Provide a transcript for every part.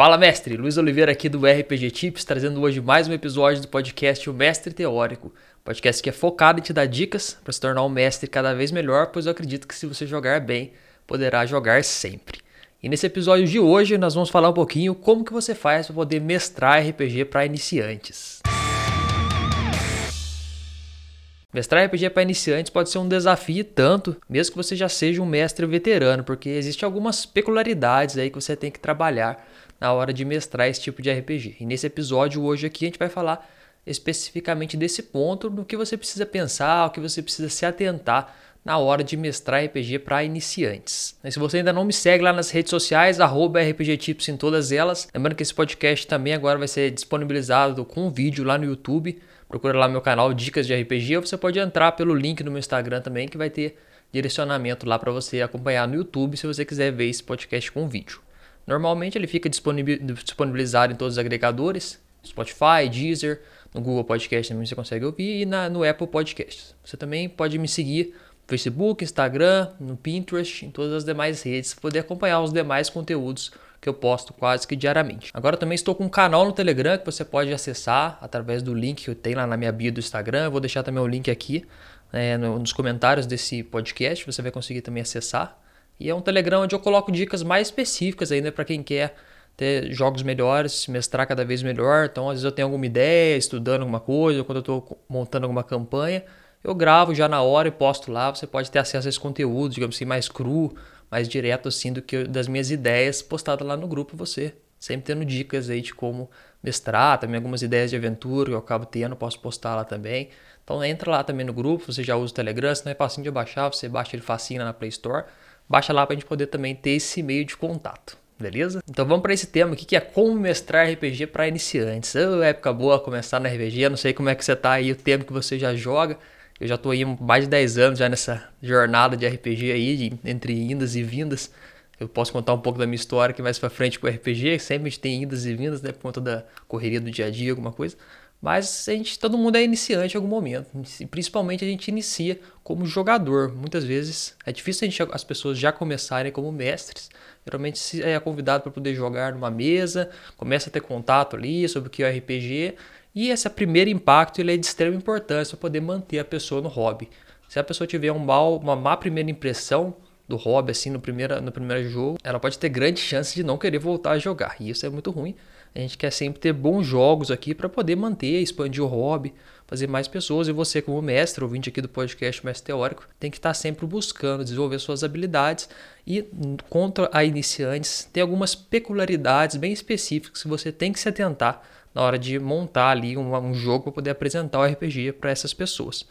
Fala mestre, Luiz Oliveira aqui do RPG Tips, trazendo hoje mais um episódio do podcast O Mestre Teórico. Podcast que é focado em te dar dicas para se tornar um mestre cada vez melhor, pois eu acredito que se você jogar bem, poderá jogar sempre. E nesse episódio de hoje nós vamos falar um pouquinho como que você faz para poder mestrar RPG para iniciantes. Mestrar RPG para iniciantes pode ser um desafio tanto, mesmo que você já seja um mestre veterano, porque existem algumas peculiaridades aí que você tem que trabalhar na hora de mestrar esse tipo de RPG. E nesse episódio hoje aqui a gente vai falar especificamente desse ponto, no que você precisa pensar, o que você precisa se atentar na hora de mestrar RPG para iniciantes. E se você ainda não me segue lá nas redes sociais, RPGTips em todas elas. Lembrando que esse podcast também agora vai ser disponibilizado com vídeo lá no YouTube procura lá meu canal Dicas de RPG ou você pode entrar pelo link no meu Instagram também que vai ter direcionamento lá para você acompanhar no YouTube se você quiser ver esse podcast com vídeo. Normalmente ele fica disponibilizado em todos os agregadores, Spotify, Deezer, no Google Podcast também você consegue ouvir e na, no Apple Podcasts. Você também pode me seguir no Facebook, Instagram, no Pinterest, em todas as demais redes, para poder acompanhar os demais conteúdos que eu posto quase que diariamente. Agora também estou com um canal no Telegram que você pode acessar através do link que eu tenho lá na minha bio do Instagram. Eu vou deixar também o link aqui é, nos comentários desse podcast, você vai conseguir também acessar. E é um Telegram onde eu coloco dicas mais específicas ainda para quem quer ter jogos melhores, mestrar cada vez melhor. Então, às vezes eu tenho alguma ideia, estudando alguma coisa, ou quando eu estou montando alguma campanha, eu gravo já na hora e posto lá. Você pode ter acesso a esse conteúdo, digamos assim, mais cru, mais direto assim do que das minhas ideias postado lá no grupo você. Sempre tendo dicas aí de como mestrar, também algumas ideias de aventura que eu acabo tendo, posso postar lá também. Então entra lá também no grupo, você já usa o Telegram, se não é facinho de baixar, você baixa ele facinho na Play Store. Baixa lá para a gente poder também ter esse meio de contato. Beleza? Então vamos para esse tema aqui que é como mestrar RPG para iniciantes. Oh, época boa começar no RPG, eu não sei como é que você tá aí, o tempo que você já joga, eu já estou aí mais de 10 anos já nessa jornada de RPG aí, de, entre indas e vindas. Eu posso contar um pouco da minha história aqui mais pra frente com o RPG, sempre a gente tem indas e vindas, né, por conta da correria do dia a dia, alguma coisa. Mas a gente, todo mundo é iniciante em algum momento. Principalmente a gente inicia como jogador. Muitas vezes é difícil gente, as pessoas já começarem como mestres. Geralmente se é convidado para poder jogar numa mesa, começa a ter contato ali sobre o que é RPG e esse primeiro impacto ele é de extrema importância para poder manter a pessoa no hobby. Se a pessoa tiver um mal, uma má primeira impressão do hobby assim no primeiro, no primeiro jogo, ela pode ter grande chance de não querer voltar a jogar. E isso é muito ruim. A gente quer sempre ter bons jogos aqui para poder manter, expandir o hobby, fazer mais pessoas. E você, como mestre, ouvinte aqui do podcast Mestre Teórico, tem que estar sempre buscando desenvolver suas habilidades. E contra a iniciantes, tem algumas peculiaridades bem específicas que você tem que se atentar na hora de montar ali um, um jogo para poder apresentar o RPG para essas pessoas.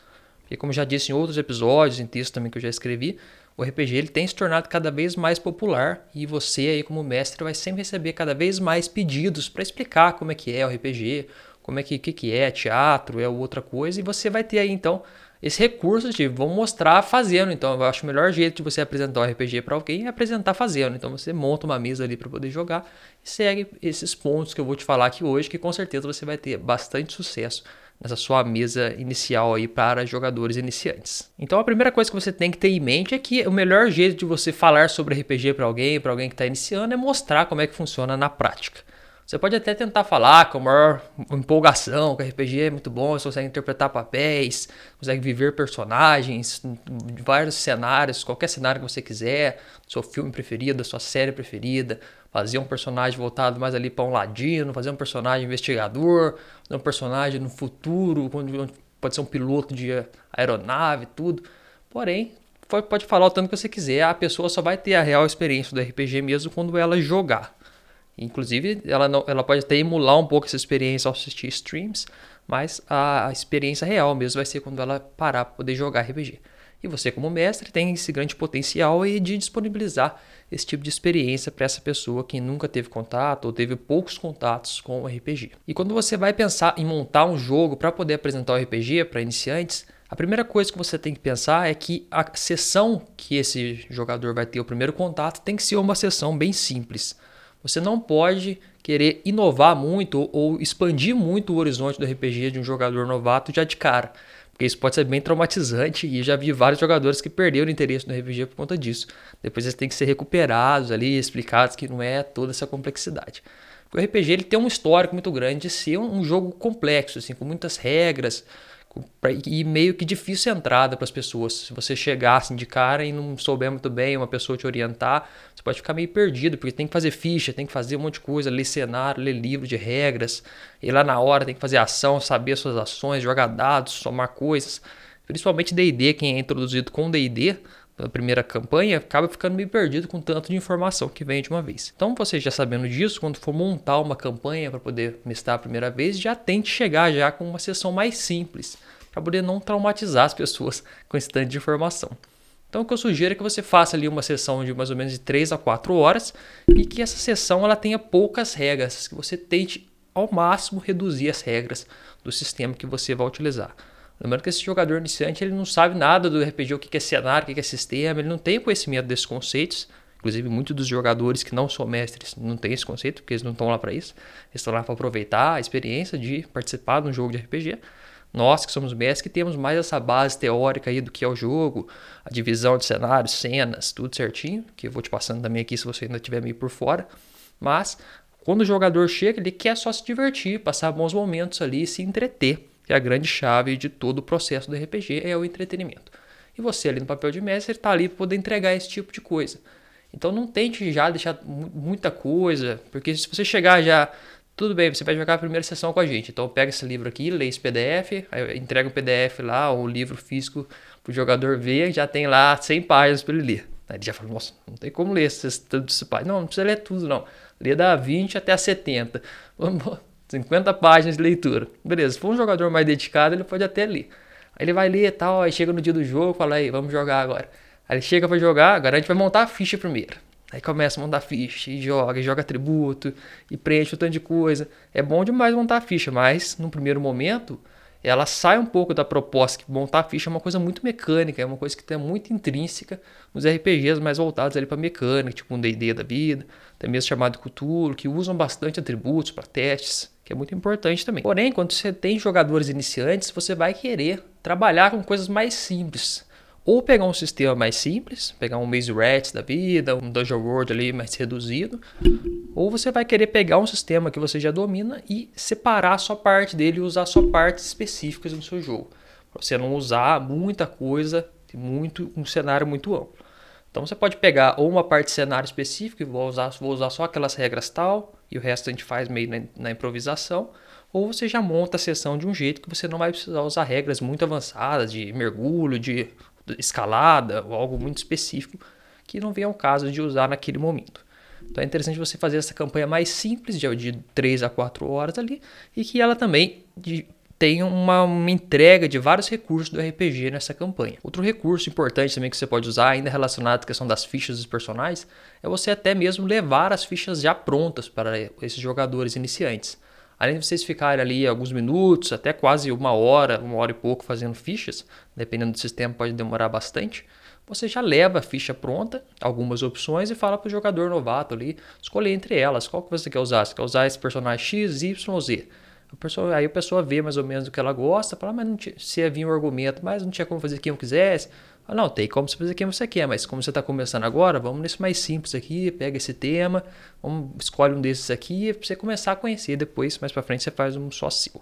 E como já disse em outros episódios, em texto também que eu já escrevi, o RPG ele tem se tornado cada vez mais popular e você aí como mestre vai sempre receber cada vez mais pedidos para explicar como é que é o RPG, como é que, que, que é teatro, é outra coisa, e você vai ter aí então esse recurso de vamos mostrar fazendo. Então, eu acho o melhor jeito de você apresentar o RPG para alguém é apresentar fazendo. Então, você monta uma mesa ali para poder jogar e segue esses pontos que eu vou te falar aqui hoje, que com certeza você vai ter bastante sucesso nessa sua mesa inicial aí para jogadores iniciantes. Então, a primeira coisa que você tem que ter em mente é que o melhor jeito de você falar sobre RPG para alguém, para alguém que está iniciando, é mostrar como é que funciona na prática. Você pode até tentar falar com a maior empolgação, que RPG é muito bom, você consegue interpretar papéis, consegue viver personagens, vários cenários, qualquer cenário que você quiser, seu filme preferido, sua série preferida, fazer um personagem voltado mais ali para um ladino, fazer um personagem investigador, fazer um personagem no futuro, pode ser um piloto de aeronave, tudo. Porém, pode falar o tanto que você quiser, a pessoa só vai ter a real experiência do RPG mesmo quando ela jogar. Inclusive, ela, não, ela pode até emular um pouco essa experiência ao assistir streams, mas a experiência real mesmo vai ser quando ela parar para poder jogar RPG. E você, como mestre, tem esse grande potencial de disponibilizar esse tipo de experiência para essa pessoa que nunca teve contato ou teve poucos contatos com o RPG. E quando você vai pensar em montar um jogo para poder apresentar o RPG para iniciantes, a primeira coisa que você tem que pensar é que a sessão que esse jogador vai ter o primeiro contato tem que ser uma sessão bem simples. Você não pode querer inovar muito ou expandir muito o horizonte do RPG de um jogador novato já de cara. Porque isso pode ser bem traumatizante e já vi vários jogadores que perderam interesse no RPG por conta disso. Depois eles têm que ser recuperados ali, explicados que não é toda essa complexidade. Porque o RPG ele tem um histórico muito grande de ser um jogo complexo, assim, com muitas regras, e meio que difícil entrada para as pessoas. Se você chegar assim de cara e não souber muito bem uma pessoa te orientar, você pode ficar meio perdido, porque tem que fazer ficha, tem que fazer um monte de coisa, ler cenário, ler livro de regras, e lá na hora tem que fazer ação, saber suas ações, jogar dados, somar coisas. Principalmente D&D, quem é introduzido com D&D, pela primeira campanha, acaba ficando meio perdido com tanto de informação que vem de uma vez. Então, você já sabendo disso, quando for montar uma campanha para poder mestrar a primeira vez, já tente chegar já com uma sessão mais simples, para poder não traumatizar as pessoas com esse tanto de informação. Então, o que eu sugiro é que você faça ali uma sessão de mais ou menos de 3 a 4 horas e que essa sessão ela tenha poucas regras, que você tente ao máximo reduzir as regras do sistema que você vai utilizar. Lembrando que esse jogador iniciante ele não sabe nada do RPG, o que é cenário, o que é sistema, ele não tem conhecimento desses conceitos. Inclusive, muitos dos jogadores que não são mestres não têm esse conceito, porque eles não estão lá para isso. Eles estão lá para aproveitar a experiência de participar de um jogo de RPG. Nós que somos mestres que temos mais essa base teórica aí do que é o jogo, a divisão de cenários, cenas, tudo certinho, que eu vou te passando também aqui se você ainda estiver meio por fora. Mas quando o jogador chega, ele quer só se divertir, passar bons momentos ali, se entreter que é a grande chave de todo o processo do RPG é o entretenimento. E você ali no papel de mestre está ali para poder entregar esse tipo de coisa. Então não tente já deixar muita coisa, porque se você chegar já, tudo bem, você vai jogar a primeira sessão com a gente. Então pega esse livro aqui, lê esse PDF, entrega o PDF lá, o livro físico para o jogador ver, já tem lá 100 páginas para ele ler. Aí ele já fala, nossa, não tem como ler tantos páginas. Não, não precisa ler tudo não. Lê da 20 até a 70. Vamos 50 páginas de leitura. Beleza, se for um jogador mais dedicado, ele pode até ler. Aí ele vai ler e tal, aí chega no dia do jogo, fala aí, vamos jogar agora. Aí ele chega para jogar, agora a gente vai montar a ficha primeiro. Aí começa a montar a ficha, e joga, e joga atributo, e preenche um tanto de coisa. É bom demais montar a ficha, mas no primeiro momento ela sai um pouco da proposta que montar a ficha é uma coisa muito mecânica, é uma coisa que está muito intrínseca nos RPGs mais voltados ali para mecânica, tipo um D&D da vida, até mesmo chamado Cthulhu, que usam bastante atributos para testes que é muito importante também. Porém, quando você tem jogadores iniciantes, você vai querer trabalhar com coisas mais simples. Ou pegar um sistema mais simples, pegar um Maze Rats da vida, um Dungeon World ali mais reduzido, ou você vai querer pegar um sistema que você já domina e separar sua parte dele e usar só partes específicas no seu jogo. Para você não usar muita coisa, muito um cenário muito amplo. Então você pode pegar ou uma parte de cenário específico e vou usar, vou usar só aquelas regras tal, e o resto a gente faz meio na, na, improvisação, ou você já monta a sessão de um jeito que você não vai precisar usar regras muito avançadas de mergulho, de escalada ou algo muito específico que não vem ao caso de usar naquele momento. Então é interessante você fazer essa campanha mais simples, de, de 3 a 4 horas ali, e que ela também de, tem uma, uma, entrega de vários recursos do RPG nessa campanha. Outro recurso importante também que você pode usar, ainda relacionado à questão das fichas dos personagens, é você até mesmo levar as fichas já prontas para esses jogadores iniciantes. Além de vocês ficarem ali alguns minutos, até quase uma hora, uma hora e pouco fazendo fichas, dependendo do sistema pode demorar bastante, você já leva a ficha pronta, algumas opções e fala para o jogador novato ali escolher entre elas qual que você quer usar. Você quer usar esse personagem X, Y ou Z? Pessoa, aí a pessoa vê mais ou menos o que ela gosta, fala, mas não tinha, se havia um argumento, mas não tinha como fazer quem eu quisesse. Fala, não, tem como você fazer quem você quer, mas como você está começando agora, vamos nesse mais simples aqui, pega esse tema, vamos, escolhe um desses aqui para você começar a conhecer. Depois, mais para frente, você faz um só seu.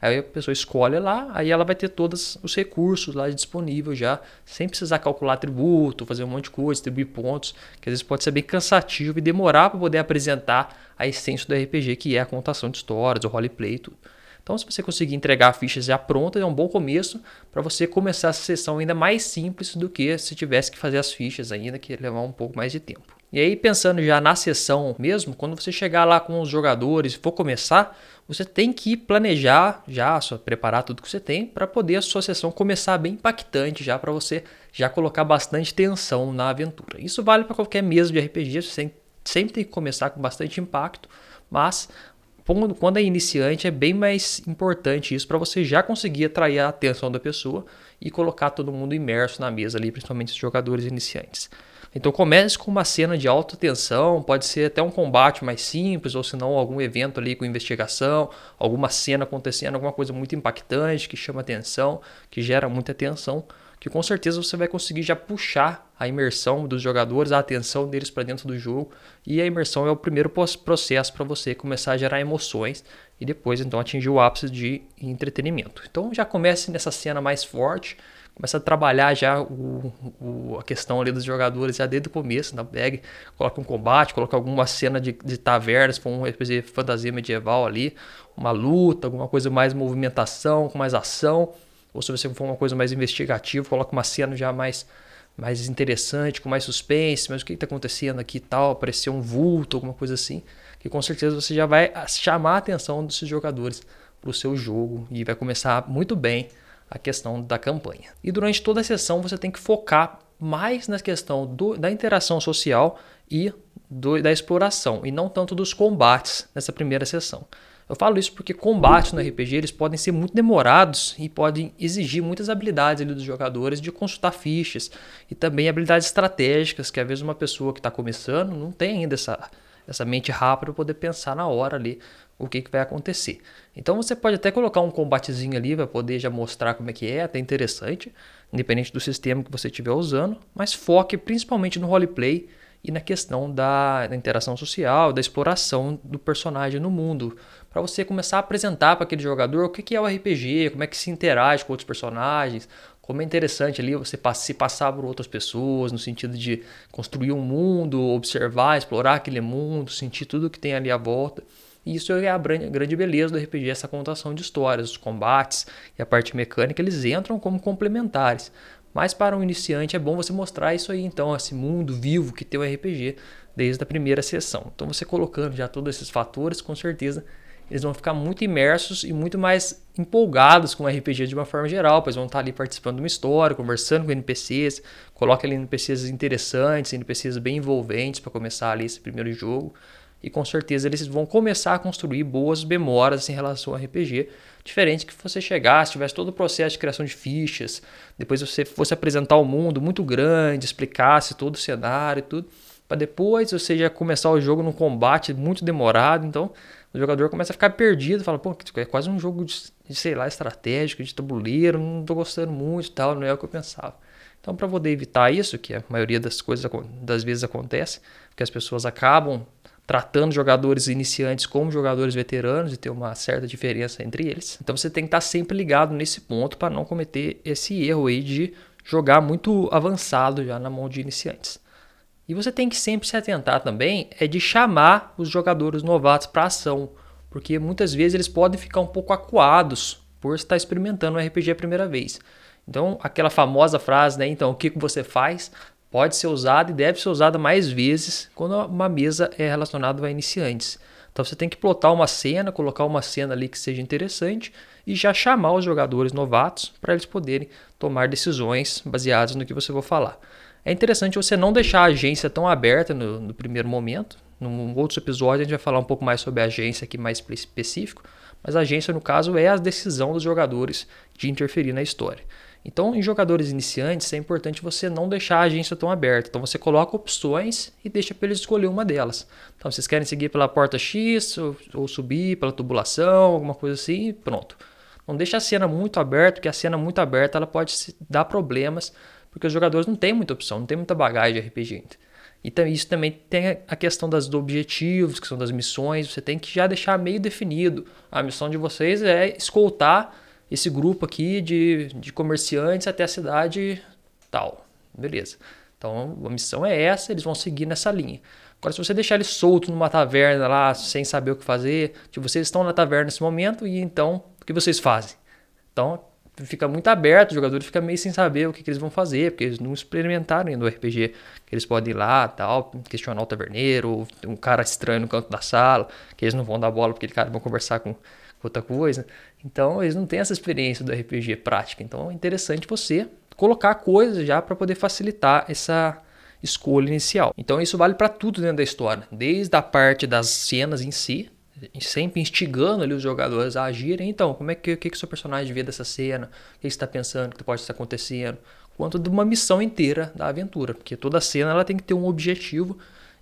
Aí a pessoa escolhe lá, aí ela vai ter todos os recursos lá disponíveis já, sem precisar calcular tributo, fazer um monte de coisa, distribuir pontos, que às vezes pode ser bem cansativo e demorar para poder apresentar a essência do RPG, que é a contação de histórias, o roleplay e tudo. Então, se você conseguir entregar fichas já prontas, é um bom começo para você começar essa sessão ainda mais simples do que se tivesse que fazer as fichas ainda, que levar um pouco mais de tempo. E aí, pensando já na sessão mesmo, quando você chegar lá com os jogadores e for começar, você tem que planejar já, só preparar tudo que você tem para poder a sua sessão começar bem impactante já para você já colocar bastante tensão na aventura. Isso vale para qualquer mesa de RPG, você sempre tem que começar com bastante impacto, mas quando é iniciante é bem mais importante isso para você já conseguir atrair a atenção da pessoa e colocar todo mundo imerso na mesa ali, principalmente os jogadores iniciantes. Então comece com uma cena de alta tensão, pode ser até um combate mais simples, ou se não algum evento ali com investigação, alguma cena acontecendo, alguma coisa muito impactante que chama atenção, que gera muita atenção, que com certeza você vai conseguir já puxar a imersão dos jogadores, a atenção deles para dentro do jogo, e a imersão é o primeiro processo para você começar a gerar emoções e depois então atingir o ápice de entretenimento. Então já comece nessa cena mais forte, começa a trabalhar já o, o, a questão ali dos jogadores já desde o começo, na bag, coloca um combate, coloca alguma cena de, de tavernas com espécie de fantasia medieval ali, uma luta, alguma coisa mais movimentação, com mais ação, ou se você for uma coisa mais investigativa, coloca uma cena já mais mais interessante, com mais suspense, mas o que está acontecendo aqui e tal, aparecer um vulto, alguma coisa assim, que com certeza você já vai chamar a atenção desses jogadores para o seu jogo e vai começar muito bem a questão da campanha. E durante toda a sessão você tem que focar mais na questão do, da interação social e do, da exploração, e não tanto dos combates nessa primeira sessão. Eu falo isso porque combates no RPG eles podem ser muito demorados e podem exigir muitas habilidades dos jogadores de consultar fichas e também habilidades estratégicas que às vezes uma pessoa que está começando não tem ainda essa, essa mente rápida para poder pensar na hora ali o que, que vai acontecer. Então você pode até colocar um combatezinho ali para poder já mostrar como é que é, até interessante, independente do sistema que você estiver usando, mas foque principalmente no roleplay e na questão da, da interação social, da exploração do personagem no mundo, para você começar a apresentar para aquele jogador o que, que é o RPG, como é que se interage com outros personagens, como é interessante ali você se passar por outras pessoas, no sentido de construir um mundo, observar, explorar aquele mundo, sentir tudo que tem ali à volta. E isso é a grande beleza do RPG, essa contação de histórias, os combates e a parte mecânica, eles entram como complementares. Mas para um iniciante é bom você mostrar isso aí, então, esse mundo vivo que tem o RPG desde a primeira sessão. Então, você colocando já todos esses fatores, com certeza eles vão ficar muito imersos e muito mais empolgados com o RPG de uma forma geral, pois vão estar ali participando de uma história, conversando com NPCs, coloca ali NPCs interessantes, NPCs bem envolventes para começar ali esse primeiro jogo. E com certeza eles vão começar a construir boas memórias em relação ao RPG, diferente que você chegasse, tivesse todo o processo de criação de fichas, depois você fosse apresentar o um mundo muito grande, explicasse todo o cenário e tudo, para depois você já começar o jogo num combate muito demorado, então o jogador começa a ficar perdido, fala, pô, é quase um jogo de, sei lá, estratégico, de tabuleiro, não estou gostando muito tal, não é o que eu pensava. Então, para poder evitar isso, que a maioria das coisas das vezes acontece, que as pessoas acabam tratando jogadores iniciantes como jogadores veteranos e ter uma certa diferença entre eles. Então você tem que estar sempre ligado nesse ponto para não cometer esse erro aí de jogar muito avançado já na mão de iniciantes. E você tem que sempre se atentar também é de chamar os jogadores novatos para ação, porque muitas vezes eles podem ficar um pouco acuados por estar experimentando o RPG a primeira vez. Então, aquela famosa frase, né? Então, o que você faz? pode ser usada e deve ser usada mais vezes quando uma mesa é relacionada a iniciantes. Então você tem que plotar uma cena, colocar uma cena ali que seja interessante e já chamar os jogadores novatos para eles poderem tomar decisões baseadas no que você vai falar. É interessante você não deixar a agência tão aberta no, no primeiro momento. Num outros episódios a gente vai falar um pouco mais sobre a agência aqui mais específico, mas a agência no caso é a decisão dos jogadores de interferir na história. Então, em jogadores iniciantes, é importante você não deixar a agência tão aberta. Então, você coloca opções e deixa para eles escolher uma delas. Então, vocês querem seguir pela porta X ou, ou subir pela tubulação, alguma coisa assim, pronto. Não deixa a cena muito aberta, porque a cena muito aberta ela pode dar problemas, porque os jogadores não têm muita opção, não tem muita bagagem de RPG Então, isso também tem a questão das objetivos, que são das missões. Você tem que já deixar meio definido. A missão de vocês é escoltar esse grupo aqui de, de comerciantes até a cidade tal. Beleza. Então a missão é essa, eles vão seguir nessa linha. Agora, se você deixar eles soltos numa taverna lá, sem saber o que fazer, tipo, vocês estão na taverna nesse momento e então, o que vocês fazem? Então, fica muito aberto, o jogador fica meio sem saber o que, que eles vão fazer, porque eles não experimentaram ainda o RPG, eles podem ir lá, tal, questionar o taverneiro, um cara estranho no canto da sala, que eles não vão dar bola porque aquele cara vai conversar com outra coisa. Então, eles não têm essa experiência do RPG prática. Então, é interessante você colocar coisas já para poder facilitar essa escolha inicial. Então, isso vale para tudo dentro da história, desde a parte das cenas em si, sempre instigando ali os jogadores a agirem. Então, como é que, que, que o seu personagem vê dessa cena? O que está pensando que pode estar acontecendo? Quanto de uma missão inteira da aventura, porque toda cena ela tem que ter um objetivo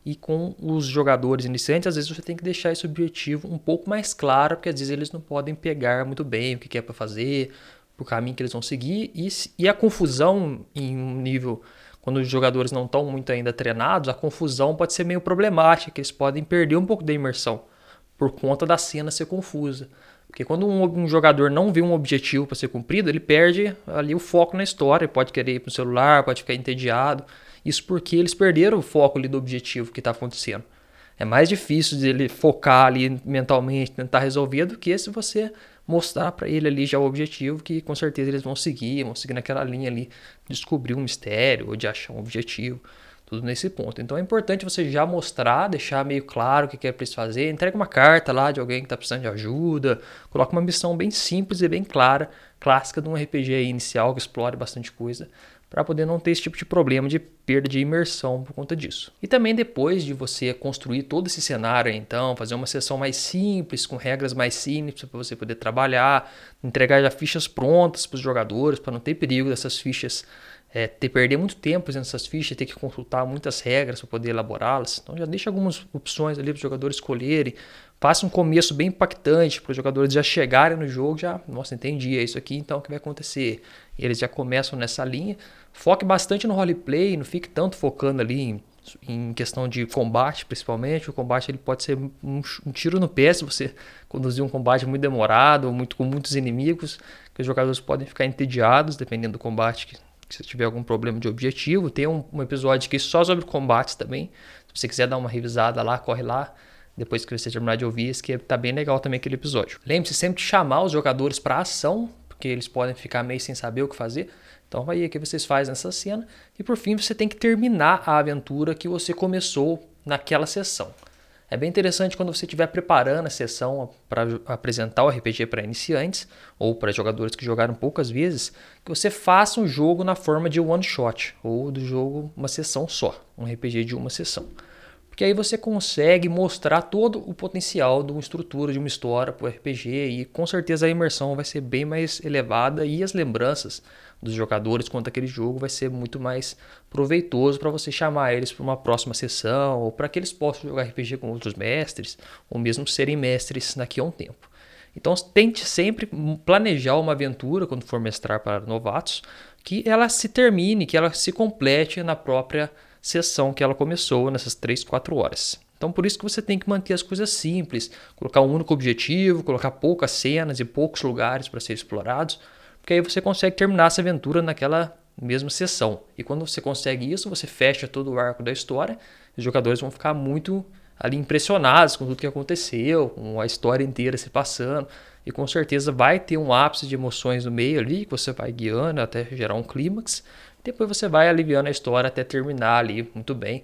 e com os jogadores iniciantes, às vezes você tem que deixar esse objetivo um pouco mais claro, porque às vezes eles não podem pegar muito bem o que é para fazer, o caminho que eles vão seguir, e, e a confusão em um nível quando os jogadores não estão muito ainda treinados, a confusão pode ser meio problemática, eles podem perder um pouco da imersão por conta da cena ser confusa. Porque quando um, um jogador não vê um objetivo para ser cumprido, ele perde ali o foco na história, pode querer ir para o celular, pode ficar entediado. Isso porque eles perderam o foco ali do objetivo que está acontecendo. É mais difícil de ele focar ali mentalmente, tentar resolver, do que se você mostrar para ele ali já o objetivo que com certeza eles vão seguir, vão seguir naquela linha ali, descobrir um mistério ou de achar um objetivo, tudo nesse ponto. Então é importante você já mostrar, deixar meio claro o que é preciso fazer, entrega uma carta lá de alguém que está precisando de ajuda, coloca uma missão bem simples e bem clara, clássica de um RPG inicial que explore bastante coisa, para poder não ter esse tipo de problema de perda de imersão por conta disso. E também depois de você construir todo esse cenário, então, fazer uma sessão mais simples, com regras mais simples para você poder trabalhar, entregar já fichas prontas para os jogadores, para não ter perigo dessas fichas é, ter perder muito tempo nessas fichas, ter que consultar muitas regras para poder elaborá-las. Então já deixa algumas opções ali para os jogadores escolherem. Faça um começo bem impactante para os jogadores já chegarem no jogo, já, nossa, entendi, é isso aqui, então o que vai acontecer? E eles já começam nessa linha. Foque bastante no roleplay, não fique tanto focando ali em, em questão de combate, principalmente. O combate ele pode ser um, um, tiro no pé se você conduzir um combate muito demorado, muito com muitos inimigos, que os jogadores podem ficar entediados dependendo do combate que se tiver algum problema de objetivo. Tem um, um episódio aqui só sobre combates também. Se você quiser dar uma revisada lá, corre lá. Depois que você terminar de ouvir, esse que tá bem legal também aquele episódio. Lembre-se sempre de chamar os jogadores para ação, porque eles podem ficar meio sem saber o que fazer. Então vai aí o que vocês fazem nessa cena. E por fim, você tem que terminar a aventura que você começou naquela sessão. É bem interessante quando você estiver preparando a sessão para apresentar o RPG para iniciantes ou para jogadores que jogaram poucas vezes, que você faça um jogo na forma de one shot ou do jogo uma sessão só, um RPG de uma sessão. Porque aí você consegue mostrar todo o potencial de uma estrutura, de uma história para o RPG e com certeza a imersão vai ser bem mais elevada e as lembranças dos jogadores quanto aquele jogo vai ser muito mais proveitoso para você chamar eles para uma próxima sessão ou para que eles possam jogar RPG com outros mestres ou mesmo serem mestres daqui a um tempo. Então tente sempre planejar uma aventura quando for mestrar para novatos que ela se termine, que ela se complete na própria sessão que ela começou nessas 3, 4 horas. Então por isso que você tem que manter as coisas simples, colocar um único objetivo, colocar poucas cenas e poucos lugares para ser explorados, porque aí você consegue terminar essa aventura naquela mesma sessão. E quando você consegue isso, você fecha todo o arco da história, os jogadores vão ficar muito ali impressionados com tudo que aconteceu, com a história inteira se passando, e com certeza vai ter um ápice de emoções no meio ali, que você vai guiando até gerar um clímax, depois você vai aliviando a história até terminar ali muito bem,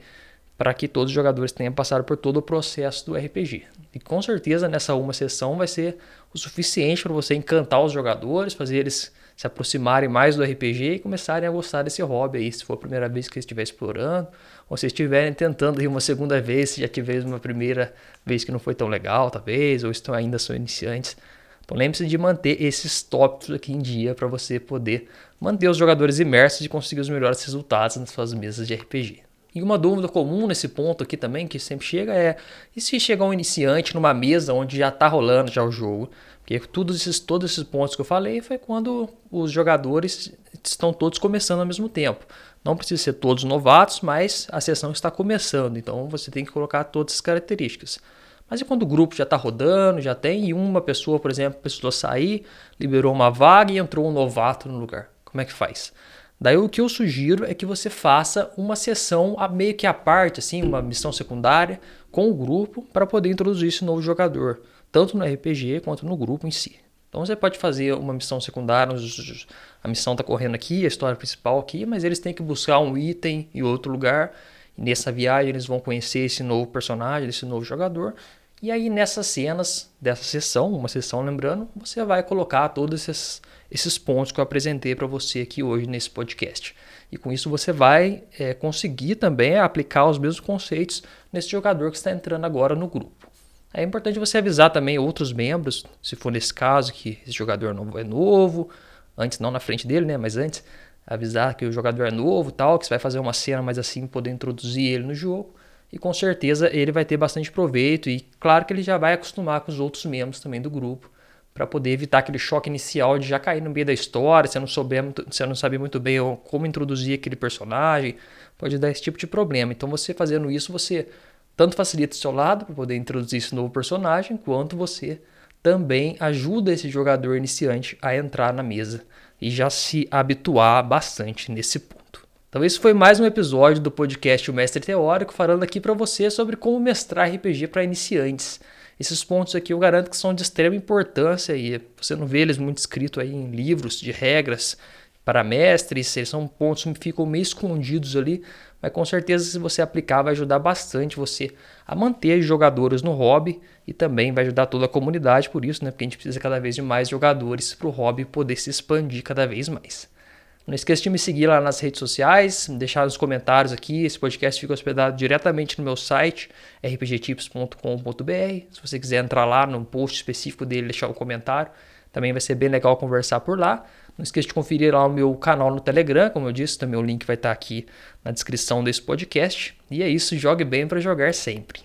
para que todos os jogadores tenham passado por todo o processo do RPG. E com certeza nessa uma sessão vai ser o suficiente para você encantar os jogadores, fazer eles se aproximarem mais do RPG e começarem a gostar desse hobby aí, se for a primeira vez que eles estiverem explorando, ou se estiverem tentando ir uma segunda vez, se já tiveram uma primeira vez que não foi tão legal, talvez, ou estão ainda são iniciantes. Então lembre-se de manter esses tópicos aqui em dia para você poder manter os jogadores imersos e conseguir os melhores resultados nas suas mesas de RPG. E uma dúvida comum nesse ponto aqui também, que sempre chega, é: e se chegar um iniciante numa mesa onde já está rolando já o jogo? Porque todos esses, todos esses pontos que eu falei foi quando os jogadores estão todos começando ao mesmo tempo. Não precisa ser todos novatos, mas a sessão está começando, então você tem que colocar todas as características. Mas e quando o grupo já está rodando, já tem, e uma pessoa, por exemplo, precisou sair, liberou uma vaga e entrou um novato no lugar? Como é que faz? Daí o que eu sugiro é que você faça uma sessão a meio que à parte, assim, uma missão secundária com o grupo para poder introduzir esse novo jogador, tanto no RPG quanto no grupo em si. Então você pode fazer uma missão secundária, a missão está correndo aqui, a história principal aqui, mas eles têm que buscar um item em outro lugar. E nessa viagem eles vão conhecer esse novo personagem, esse novo jogador. E aí nessas cenas dessa sessão, uma sessão lembrando, você vai colocar todos esses, esses pontos que eu apresentei para você aqui hoje nesse podcast. E com isso você vai é, conseguir também aplicar os mesmos conceitos nesse jogador que está entrando agora no grupo. É importante você avisar também outros membros, se for nesse caso que esse jogador novo é novo, antes não na frente dele, né, mas antes avisar que o jogador é novo, tal, que você vai fazer uma cena mais assim poder introduzir ele no jogo. E com certeza ele vai ter bastante proveito e claro que ele já vai acostumar com os outros membros também do grupo para poder evitar aquele choque inicial de já cair no meio da história, você não souber, não saber muito bem como introduzir aquele personagem, pode dar esse tipo de problema. Então você fazendo isso, você tanto facilita o seu lado para poder introduzir esse novo personagem, quanto você também ajuda esse jogador iniciante a entrar na mesa e já se habituar bastante nesse ponto. Então esse foi mais um episódio do podcast O Mestre Teórico, falando aqui para você sobre como mestrar RPG para iniciantes. Esses pontos aqui eu garanto que são de extrema importância e você não vê eles muito escritos aí em livros de regras para mestres, eles são pontos que ficam meio escondidos ali, mas com certeza se você aplicar vai ajudar bastante você a manter jogadores no hobby e também vai ajudar toda a comunidade por isso, né? Porque a gente precisa cada vez de mais jogadores para o hobby poder se expandir cada vez mais. Não esqueça de me seguir lá nas redes sociais, deixar nos comentários aqui. Esse podcast fica hospedado diretamente no meu site, rpgtips.com.br. Se você quiser entrar lá no post específico dele, deixar um comentário, também vai ser bem legal conversar por lá. Não esqueça de conferir lá o meu canal no Telegram, como eu disse, também o link vai estar aqui na descrição desse podcast. E é isso, jogue bem para jogar sempre.